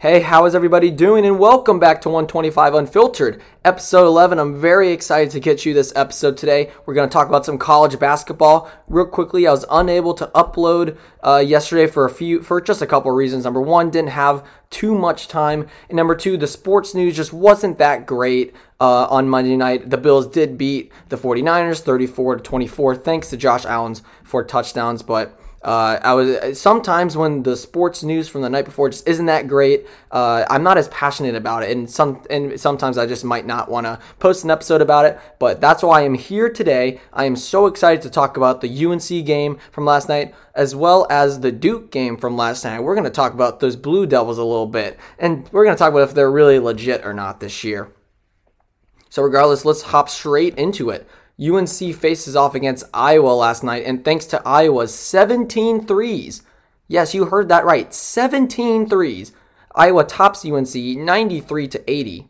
Hey, how is everybody doing? And welcome back to 125 Unfiltered, episode 11. I'm very excited to get you this episode today. We're going to talk about some college basketball. Real quickly, I was unable to upload uh, yesterday for a few, for just a couple of reasons. Number one, didn't have too much time. And number two, the sports news just wasn't that great uh, on Monday night. The Bills did beat the 49ers 34 to 24, thanks to Josh Allen's four touchdowns, but uh, I was sometimes when the sports news from the night before just isn't that great. Uh, I'm not as passionate about it, and some and sometimes I just might not want to post an episode about it. But that's why I'm here today. I am so excited to talk about the UNC game from last night, as well as the Duke game from last night. We're going to talk about those Blue Devils a little bit, and we're going to talk about if they're really legit or not this year. So regardless, let's hop straight into it. UNC faces off against Iowa last night, and thanks to Iowa's 17 threes, yes, you heard that right, 17 threes, Iowa tops UNC 93 to 80.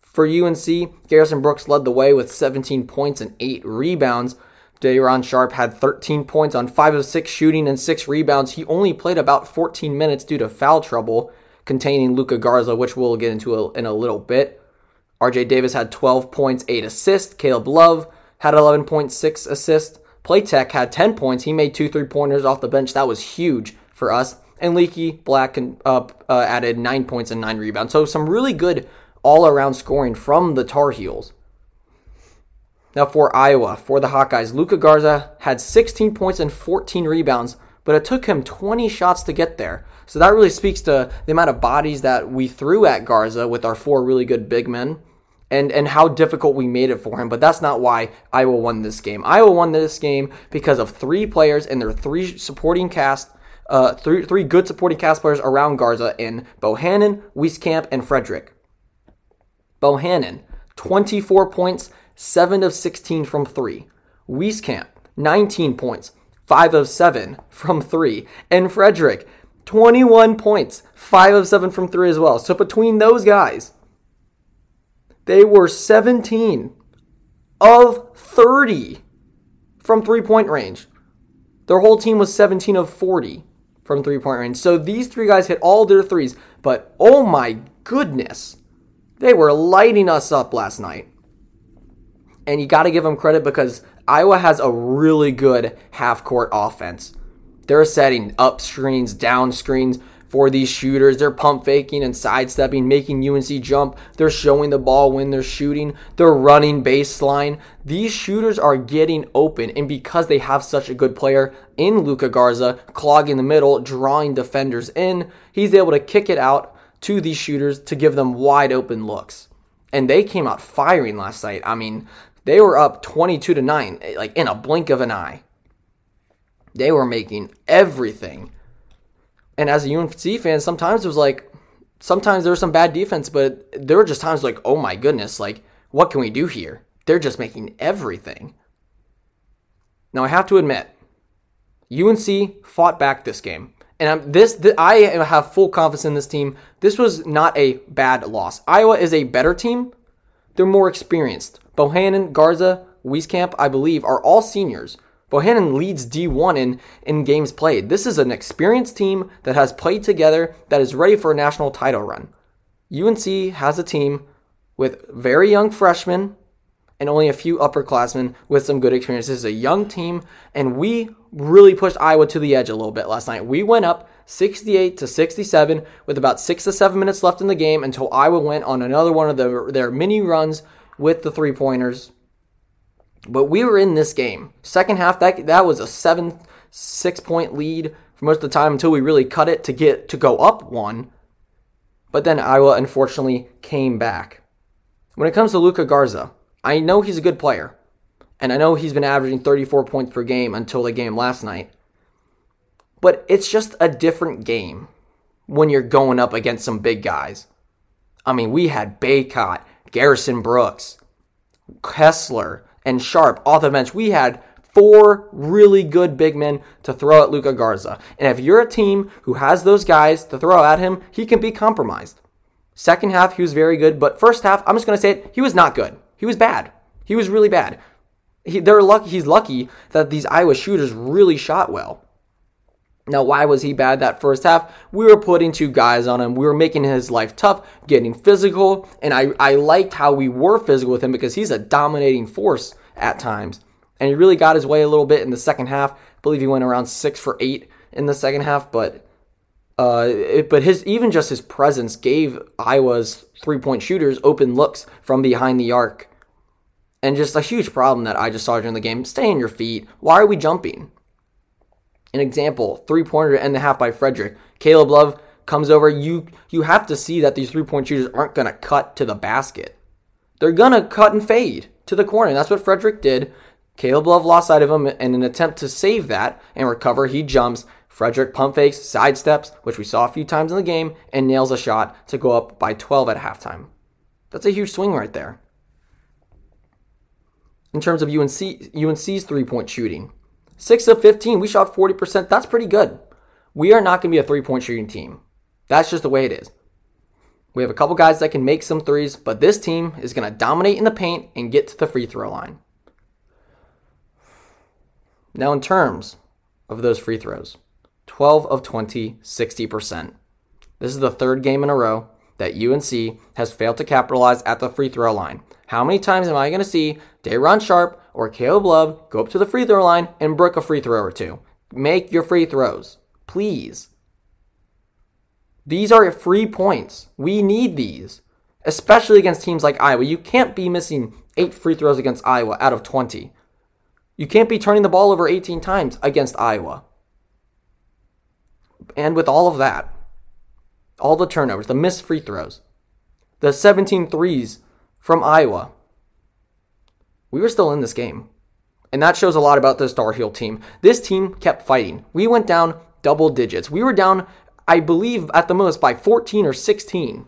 For UNC, Garrison Brooks led the way with 17 points and 8 rebounds. Day'Ron Sharpe had 13 points on 5 of 6 shooting and 6 rebounds. He only played about 14 minutes due to foul trouble containing Luka Garza, which we'll get into in a little bit. RJ Davis had 12 points, 8 assists. Caleb Love had 11.6 assists. Platek had 10 points. He made two three pointers off the bench. That was huge for us. And Leaky Black uh, uh, added 9 points and 9 rebounds. So some really good all around scoring from the Tar Heels. Now for Iowa, for the Hawkeyes, Luka Garza had 16 points and 14 rebounds, but it took him 20 shots to get there. So that really speaks to the amount of bodies that we threw at Garza with our four really good big men and and how difficult we made it for him. But that's not why Iowa won this game. Iowa won this game because of three players and their three supporting cast, uh, three three good supporting cast players around Garza in Bohannon, Wieskamp, and Fredrick. Bohannon, 24 points, 7 of 16 from 3. Wieskamp, 19 points, 5 of 7 from 3. And Fredrick, 21 points, 5 of 7 from 3 as well. So between those guys, they were 17 of 30 from three point range. Their whole team was 17 of 40 from three point range. So these three guys hit all their threes, but oh my goodness, they were lighting us up last night. And you got to give them credit because Iowa has a really good half court offense. They're setting up screens, down screens for these shooters. They're pump faking and sidestepping, making UNC jump. They're showing the ball when they're shooting. They're running baseline. These shooters are getting open, and because they have such a good player in Luka Garza, clogging the middle, drawing defenders in, he's able to kick it out to these shooters to give them wide open looks. And they came out firing last night. I mean, they were up 22 to 9, like in a blink of an eye. They were making everything and as a UNC fan, sometimes it was like, sometimes there was some bad defense, but there were just times like, oh my goodness, like, what can we do here? They're just making everything. Now, I have to admit, UNC fought back this game. And I'm, this, th- I have full confidence in this team. This was not a bad loss. Iowa is a better team. They're more experienced. Bohannon, Garza, Wieskamp, I believe, are all seniors. Bohannon leads D1 in, in games played. This is an experienced team that has played together that is ready for a national title run. UNC has a team with very young freshmen and only a few upperclassmen with some good experience. This is a young team, and we really pushed Iowa to the edge a little bit last night. We went up 68 to 67 with about six to seven minutes left in the game until Iowa went on another one of the, their mini runs with the three pointers but we were in this game. Second half, that that was a seven, six point lead for most of the time until we really cut it to get to go up one. But then Iowa unfortunately came back. When it comes to Luka Garza, I know he's a good player. And I know he's been averaging 34 points per game until the game last night. But it's just a different game when you're going up against some big guys. I mean, we had Bacot, Garrison Brooks, Kessler, and Sharpe off the bench. We had four really good big men to throw at Luka Garza. And if you're a team who has those guys to throw at him, he can be compromised. Second half, he was very good, but first half, I'm just going to say it, he was not good. He was bad. He was really bad. He, they're lucky, he's lucky that these Iowa shooters really shot well. Now, why was he bad that first half? We were putting two guys on him. We were making his life tough, getting physical, and I, I liked how we were physical with him because he's a dominating force at times. And he really got his way a little bit in the second half. I believe he went around six for eight in the second half, but uh, it, but his even just his presence gave Iowa's three point shooters open looks from behind the arc, and just a huge problem that I just saw during the game. Stay on your feet. Why are we jumping? An example, three pointer and a half by Fredrick. Caleb Love comes over. You you have to see that these three point shooters aren't gonna cut to the basket. They're gonna cut and fade to the corner. And that's what Fredrick did. Caleb Love lost sight of him in an attempt to save that and recover. He jumps. Fredrick pump fakes, sidesteps, which we saw a few times in the game, and nails a shot to go up by 12 at halftime. That's a huge swing right there. In terms of UNC, UNC's three point shooting, 6 of 15, we shot 40%. That's pretty good. We are not going to be a three point shooting team. That's just the way it is. We have a couple guys that can make some threes, but this team is going to dominate in the paint and get to the free throw line. Now, in terms of those free throws, 12 of 20, 60%. This is the third game in a row that UNC has failed to capitalize at the free throw line. How many times am I going to see Day'Ron Sharpe or Caleb Love go up to the free throw line and brook a free throw or two? Make your free throws, please. These are free points. We need these, especially against teams like Iowa. You can't be missing eight free throws against Iowa out of 20. You can't be turning the ball over 18 times against Iowa. And with all of that, all the turnovers, the missed free throws, the 17 threes from Iowa, we were still in this game. And that shows a lot about the Star Heel team. This team kept fighting. We went down double digits. We were down, I believe, at the most by 14 or 16.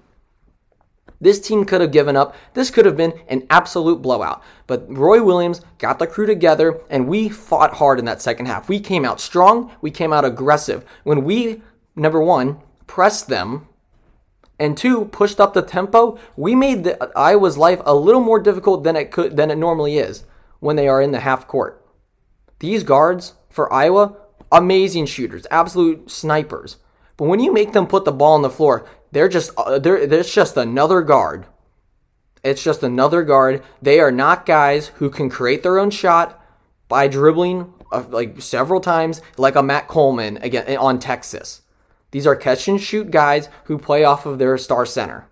This team could have given up. This could have been an absolute blowout. But Roy Williams got the crew together and we fought hard in that second half. We came out strong. We came out aggressive. When we, number one, pressed them and two, pushed up the tempo, we made the, Iowa's life a little more difficult than it could than it normally is when they are in the half court. These guards for Iowa, amazing shooters, absolute snipers. But when you make them put the ball on the floor, they're just uh, they're there's just another guard. It's just another guard. They are not guys who can create their own shot by dribbling uh, like several times, like a Matt Coleman again on Texas. These are catch and shoot guys who play off of their star center.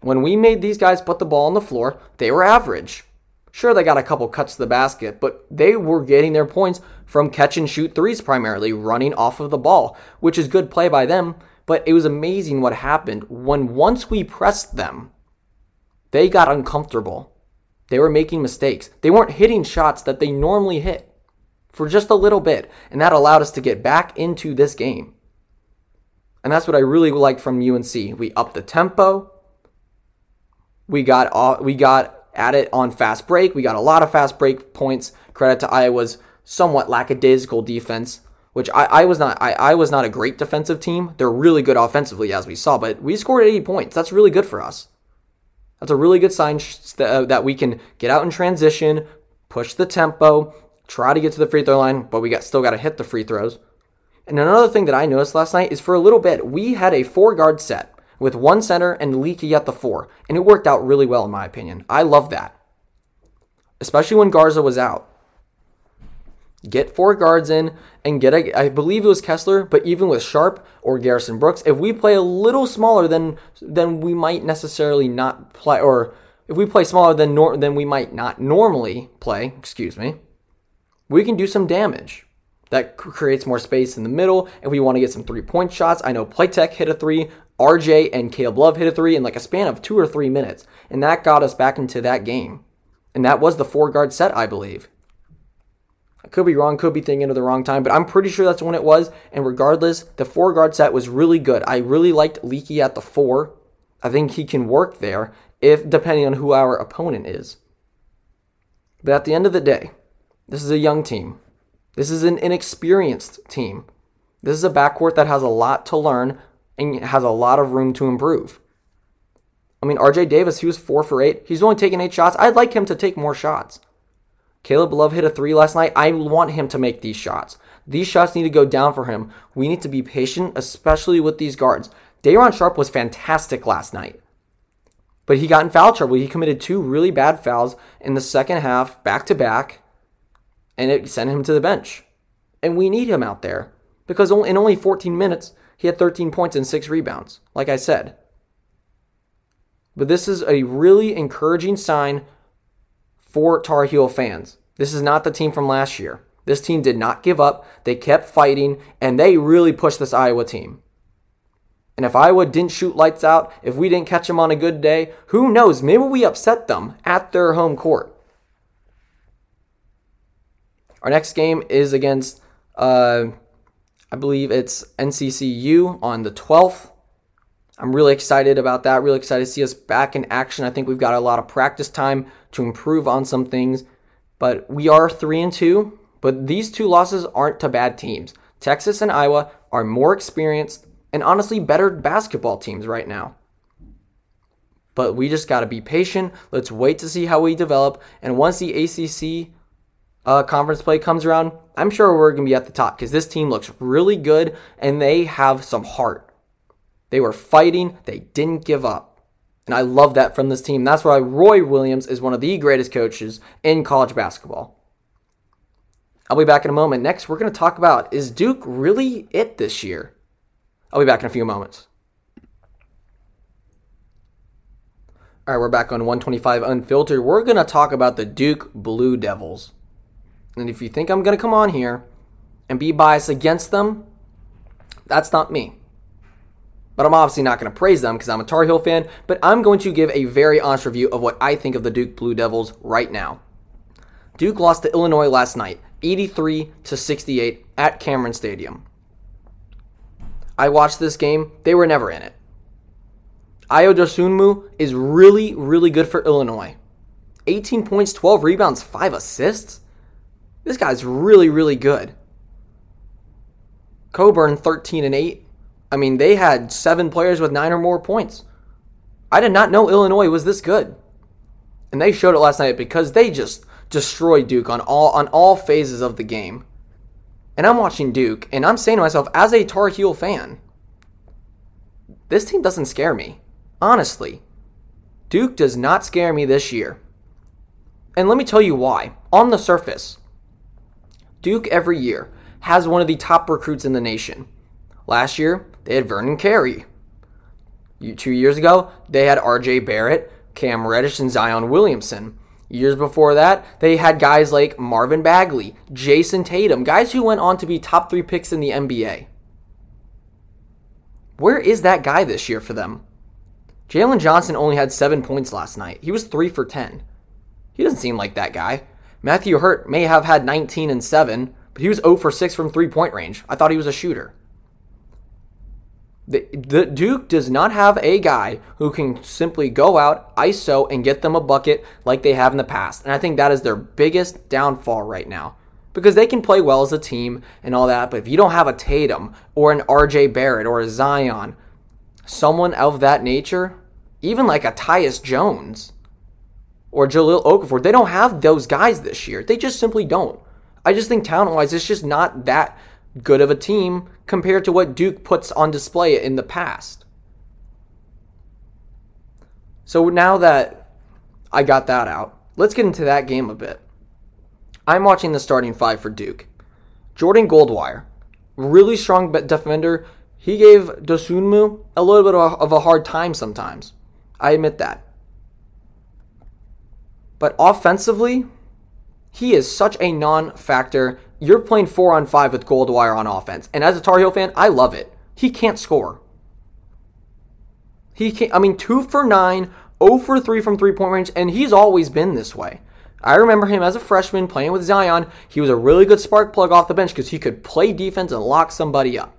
When we made these guys put the ball on the floor, they were average. Sure, they got a couple cuts to the basket, but they were getting their points from catch and shoot threes primarily, running off of the ball, which is good play by them. But it was amazing what happened when once we pressed them, they got uncomfortable. They were making mistakes. They weren't hitting shots that they normally hit for just a little bit, and that allowed us to get back into this game. And that's what I really like from UNC. We upped the tempo. We got we got at it on fast break. We got a lot of fast break points. Credit to Iowa's somewhat lackadaisical defense, which I, I was not I, I was not a great defensive team. They're really good offensively, as we saw, but we scored 80 points. That's really good for us. That's a really good sign that we can get out in transition, push the tempo, try to get to the free throw line, but we got still got to hit the free throws. And another thing that I noticed last night is for a little bit, we had a four guard set with one center and Leaky at the four, and it worked out really well in my opinion. I love that, especially when Garza was out. Get four guards in and get a, I believe it was Kessler, but even with Sharpe or Garrison Brooks, if we play a little smaller than than we might necessarily not play, or if we play smaller than nor, than we might not normally play, excuse me, we can do some damage that creates more space in the middle. If we want to get some three point shots, I know Platek hit a three, RJ and Caleb Love hit a three in like a span of two or three minutes. And that got us back into that game. And that was the four guard set, I believe. I could be wrong, could be thinking of the wrong time, but I'm pretty sure that's when it was. And regardless, the four guard set was really good. I really liked Leaky at the four. I think he can work there if depending on who our opponent is. But at the end of the day, this is a young team. This is an inexperienced team. This is a backcourt that has a lot to learn and has a lot of room to improve. I mean, RJ Davis, he was four for eight. He's only taken eight shots. I'd like him to take more shots. Caleb Love hit a three last night. I want him to make these shots. These shots need to go down for him. We need to be patient, especially with these guards. Day'Ron Sharpe was fantastic last night. But he got in foul trouble. He committed two really bad fouls in the second half, back to back, and it sent him to the bench. And we need him out there because in only 14 minutes, he had 13 points and six rebounds, like I said. But this is a really encouraging sign for Tar Heel fans. This is not the team from last year. This team did not give up. They kept fighting, and they really pushed this Iowa team. And if Iowa didn't shoot lights out, if we didn't catch them on a good day, who knows? Maybe we upset them at their home court. Our next game is against, uh, I believe it's NCCU on the 12th. I'm really excited about that. Really excited to see us back in action. I think we've got a lot of practice time to improve on some things, but we are 3 and 2, but these two losses aren't to bad teams. Texas and Iowa are more experienced and honestly better basketball teams right now. But we just got to be patient. Let's wait to see how we develop. And once the ACC uh, conference play comes around, I'm sure we're going to be at the top because this team looks really good and they have some heart. They were fighting, they didn't give up. And I love that from this team. That's why Roy Williams is one of the greatest coaches in college basketball. I'll be back in a moment. Next, we're going to talk about is Duke really it this year? I'll be back in a few moments. All right, we're back on 125 Unfiltered. We're going to talk about the Duke Blue Devils. And if you think I'm going to come on here and be biased against them, that's not me. But I'm obviously not going to praise them because I'm a Tar Heel fan, but I'm going to give a very honest review of what I think of the Duke Blue Devils right now. Duke lost to Illinois last night, 83 to 68 at Cameron Stadium. I watched this game. They were never in it. Ayo Dosunmu is really, really good for Illinois. 18 points, 12 rebounds, 5 assists. This guy's really, really good. Cockburn 13 and 8. I mean, they had seven players with nine or more points. I did not know Illinois was this good. And they showed it last night because they just destroyed Duke on all on all phases of the game and I'm watching Duke, and I'm saying to myself, as a Tar Heel fan, this team doesn't scare me. Honestly, Duke does not scare me this year. And let me tell you why. On the surface, Duke every year has one of the top recruits in the nation. Last year, they had Vernon Carey. Two years ago, they had RJ Barrett, Cam Reddish, and Zion Williamson. Years before that, they had guys like Marvin Bagley, Jayson Tatum, guys who went on to be top three picks in the NBA. Where is that guy this year for them? Jalen Johnson only had seven points last night. He was three for 10. He doesn't seem like that guy. Matthew Hurt may have had 19 and 7, but he was 0 for 6 from three point range. I thought he was a shooter. The, the, Duke does not have a guy who can simply go out, ISO, and get them a bucket like they have in the past. And I think that is their biggest downfall right now. Because they can play well as a team and all that, but if you don't have a Tatum or an RJ Barrett or a Zion, someone of that nature, even like a Tyus Jones or Jahlil Okafor, they don't have those guys this year. They just simply don't. I just think talent wise, it's just not that good of a team compared to what Duke puts on display in the past. So now that I got that out, let's get into that game a bit. I'm watching the starting five for Duke. Jordan Goldwire, really strong defender. He gave Dosunmu a little bit of a hard time sometimes. I admit that. But offensively, he is such a non factor you're playing four on five with Goldwire on offense. And as a Tar Heel fan, I love it. He can't score. He can't, I mean, two for nine, 0 for three from three point range, and he's always been this way. I remember him as a freshman playing with Zion. He was a really good spark plug off the bench because he could play defense and lock somebody up.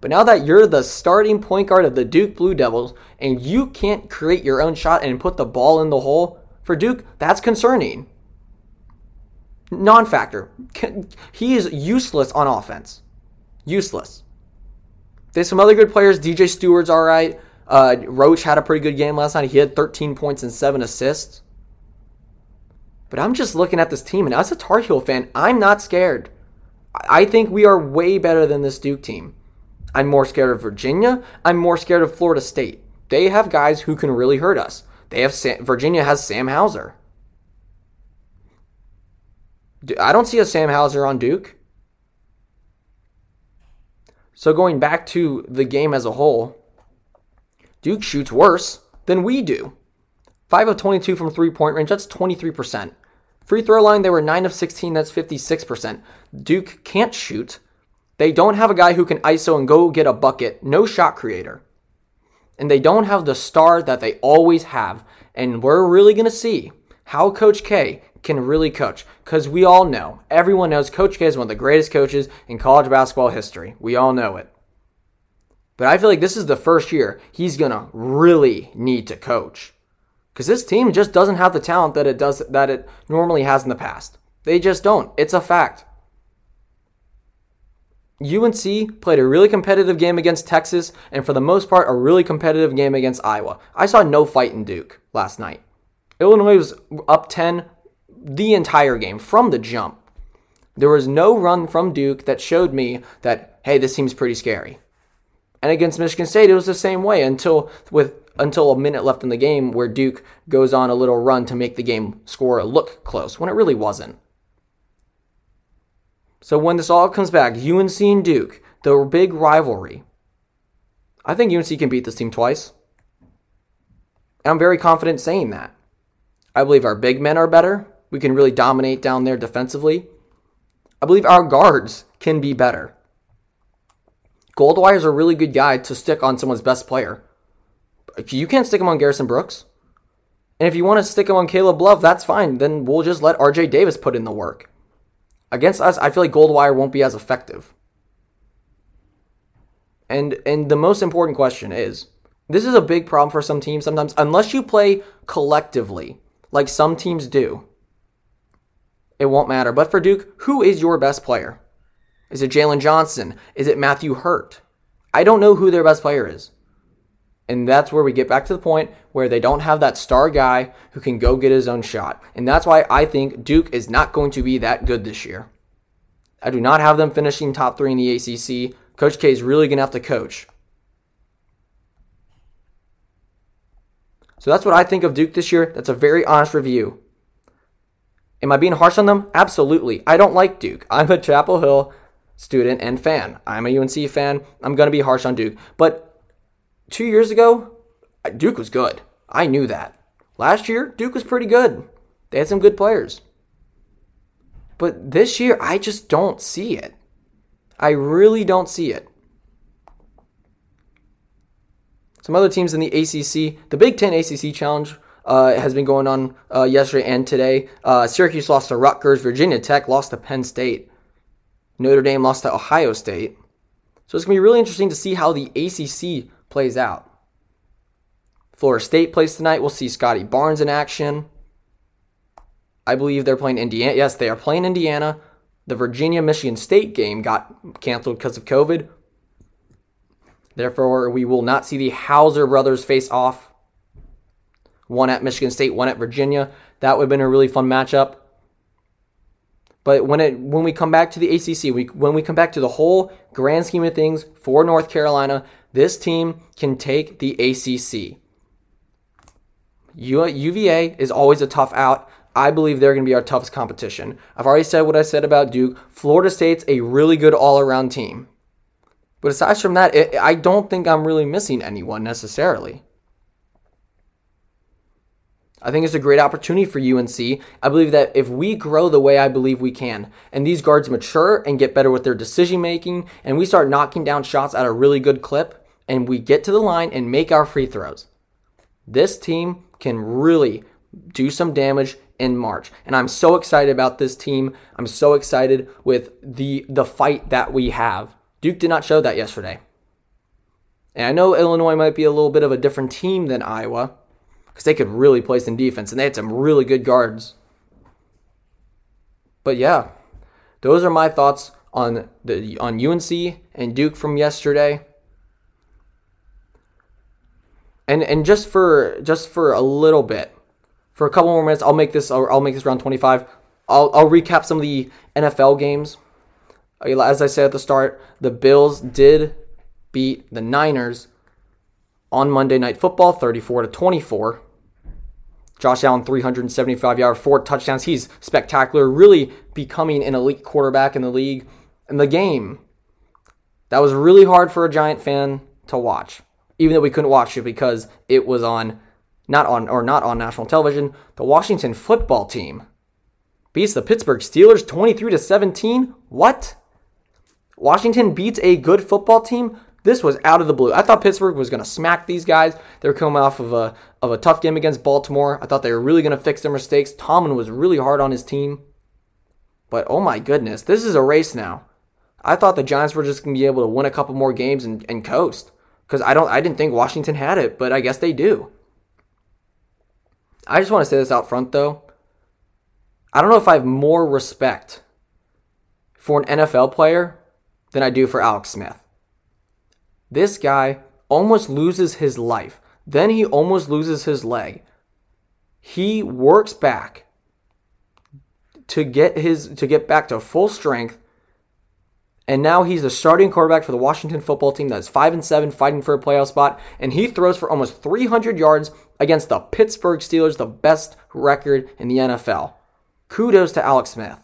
But now that you're the starting point guard of the Duke Blue Devils and you can't create your own shot and put the ball in the hole for Duke, that's concerning non factor. He is useless on offense. Useless. There's some other good players. DJ Steward's all right. Uh, Roach had a pretty good game last night. He had 13 points and 7 assists. But I'm just looking at this team, and as a Tar Heel fan, I'm not scared. I think we are way better than this Duke team. I'm more scared of Virginia. I'm more scared of Florida State. They have guys who can really hurt us. They have Sam, Virginia has Sam Hauser. I don't see a Sam Hauser on Duke. So going back to the game as a whole, Duke shoots worse than we do. 5 of 22 from three point range, that's 23%. Free throw line, they were 9 of 16, that's 56%. Duke can't shoot. They don't have a guy who can ISO and go get a bucket, no shot creator. And they don't have the star that they always have. And we're really going to see how Coach K can really coach. Because we all know, everyone knows Coach K is one of the greatest coaches in college basketball history. We all know it. But I feel like this is the first year he's going to really need to coach. Because this team just doesn't have the talent that it does that it normally has in the past. They just don't. It's a fact. UNC played a really competitive game against Texas, and for the most part, a really competitive game against Iowa. I saw no fight in Duke last night. Illinois was up 10 the entire game from the jump. There was no run from Duke that showed me that, hey, this seems pretty scary. And against Michigan State, it was the same way until with until a minute left in the game where Duke goes on a little run to make the game score look close when it really wasn't. So when this all comes back, UNC and Duke, the big rivalry, I think UNC can beat this team twice. And I'm very confident saying that. I believe our big men are better. We can really dominate down there defensively. I believe our guards can be better. Goldwire is a really good guy to stick on someone's best player. You can't stick him on Garrison Brooks. And if you want to stick him on Caleb Love, that's fine. Then we'll just let RJ Davis put in the work. Against us, I feel like Goldwire won't be as effective. And and the most important question is this is a big problem for some teams sometimes unless you play collectively like some teams do. It won't matter. But for Duke, who is your best player? Is it Jalen Johnson? Is it Matthew Hurt? I don't know who their best player is. And that's where we get back to the point where they don't have that star guy who can go get his own shot. And that's why I think Duke is not going to be that good this year. I do not have them finishing top three in the ACC. Coach K is really going to have to coach. So that's what I think of Duke this year. That's a very honest review. Am I being harsh on them? Absolutely. I don't like Duke. I'm a Chapel Hill student and fan. I'm a UNC fan. I'm going to be harsh on Duke. But two years ago, Duke was good. I knew that. Last year, Duke was pretty good. They had some good players. But this year, I just don't see it. I really don't see it. Some other teams in the ACC, the Big Ten ACC Challenge uh, has been going on uh, yesterday and today. Uh, Syracuse lost to Rutgers. Virginia Tech lost to Penn State. Notre Dame lost to Ohio State. So it's going to be really interesting to see how the ACC plays out. Florida State plays tonight. We'll see Scottie Barnes in action. I believe they're playing Indiana. Yes, they are playing Indiana. The Virginia Michigan State game got canceled because of COVID. Therefore, we will not see the Hauser brothers face off. One at Michigan State, one at Virginia. That would have been a really fun matchup. But when it when we come back to the ACC, we, when we come back to the whole grand scheme of things for North Carolina, this team can take the ACC. UVA is always a tough out. I believe they're going to be our toughest competition. I've already said what I said about Duke. Florida State's a really good all around team. But aside from that, it, I don't think I'm really missing anyone necessarily. I think it's a great opportunity for UNC. I believe that if we grow the way I believe we can, and these guards mature and get better with their decision making, and we start knocking down shots at a really good clip, and we get to the line and make our free throws, this team can really do some damage in March. And I'm so excited about this team. I'm so excited with the the fight that we have. Duke did not show that yesterday. And I know Illinois might be a little bit of a different team than Iowa because they could really play some defense and they had some really good guards. But yeah, those are my thoughts on the on UNC and Duke from yesterday. And and just for just for a little bit, for a couple more minutes, I'll make this I'll, I'll make this around 25. I'll I'll recap some of the NFL games. Uh, as I said at the start, the Bills did beat the Niners on Monday Night Football 34 to 24. Josh Allen, 375 yards, four touchdowns. He's spectacular, really becoming an elite quarterback in the league. And the game, that was really hard for a Giant fan to watch, even though we couldn't watch it because it was on, not on, or not on national television. The Washington football team beats the Pittsburgh Steelers 23 to 17. What? Washington beats a good football team this was out of the blue. I thought Pittsburgh was going to smack these guys. They were coming off of a of a tough game against Baltimore. I thought they were really going to fix their mistakes. Tomlin was really hard on his team. But oh my goodness, this is a race now. I thought the Giants were just going to be able to win a couple more games and, and coast because I don't I didn't think Washington had it, but I guess they do. I just want to say this out front though. I don't know if I have more respect for an NFL player than I do for Alex Smith. This guy almost loses his life. Then he almost loses his leg. He works back to get his to get back to full strength. And now he's the starting quarterback for the Washington football team that's 5 and 7 fighting for a playoff spot and he throws for almost 300 yards against the Pittsburgh Steelers, the best record in the NFL. Kudos to Alex Smith.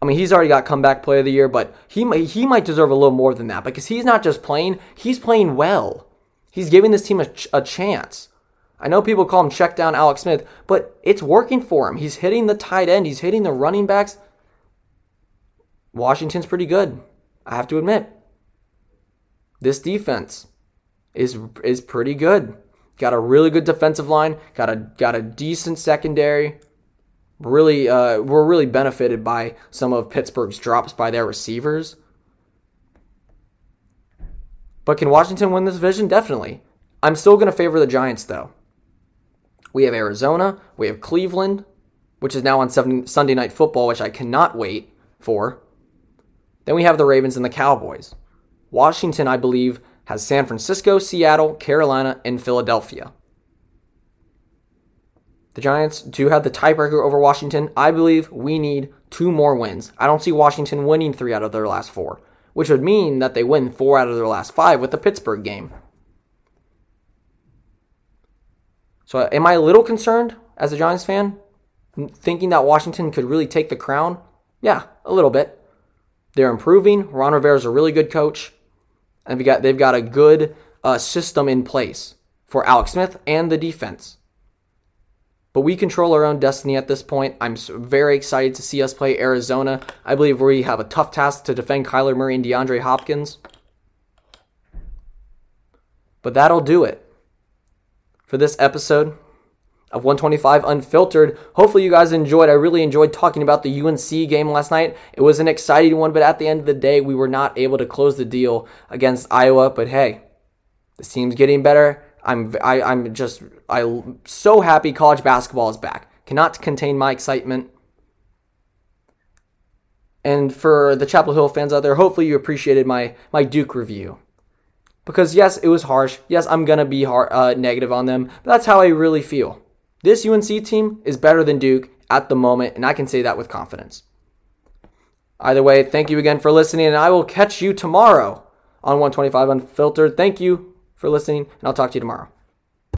I mean, he's already got comeback player of the year, but he might, he might deserve a little more than that because he's not just playing, he's playing well. He's giving this team a, a chance. I know people call him check down Alex Smith, but it's working for him. He's hitting the tight end, he's hitting the running backs. Washington's pretty good. I have to admit. This defense is is pretty good. Got a really good defensive line, got a got a decent secondary really uh, were really benefited by some of Pittsburgh's drops by their receivers. But can Washington win this division? Definitely. I'm still going to favor the Giants, though. We have Arizona, we have Cleveland, which is now on Sunday Night Football, which I cannot wait for. Then we have the Ravens and the Cowboys. Washington, I believe, has San Francisco, Seattle, Carolina, and Philadelphia. The Giants do have the tiebreaker over Washington. I believe we need two more wins. I don't see Washington winning three out of their last four, which would mean that they win four out of their last five with the Pittsburgh game. So, am I a little concerned as a Giants fan, thinking that Washington could really take the crown? Yeah, a little bit. They're improving. Ron Rivera is a really good coach, and we got they've got a good uh, system in place for Alex Smith and the defense. But we control our own destiny at this point. I'm very excited to see us play Arizona. I believe we have a tough task to defend Kyler Murray and DeAndre Hopkins. But that'll do it for this episode of 125 Unfiltered. Hopefully, you guys enjoyed. I really enjoyed talking about the UNC game last night. It was an exciting one, but at the end of the day, we were not able to close the deal against Iowa. But hey, this team's getting better. I'm I, am i am just I'm so happy college basketball is back. Cannot contain my excitement. And for the Chapel Hill fans out there, hopefully you appreciated my my Duke review. Because yes, it was harsh. Yes, I'm gonna be hard, uh, negative on them, but that's how I really feel. This UNC team is better than Duke at the moment, and I can say that with confidence. Either way, thank you again for listening, and I will catch you tomorrow on 125 Unfiltered. Thank you for listening, and I'll talk to you tomorrow.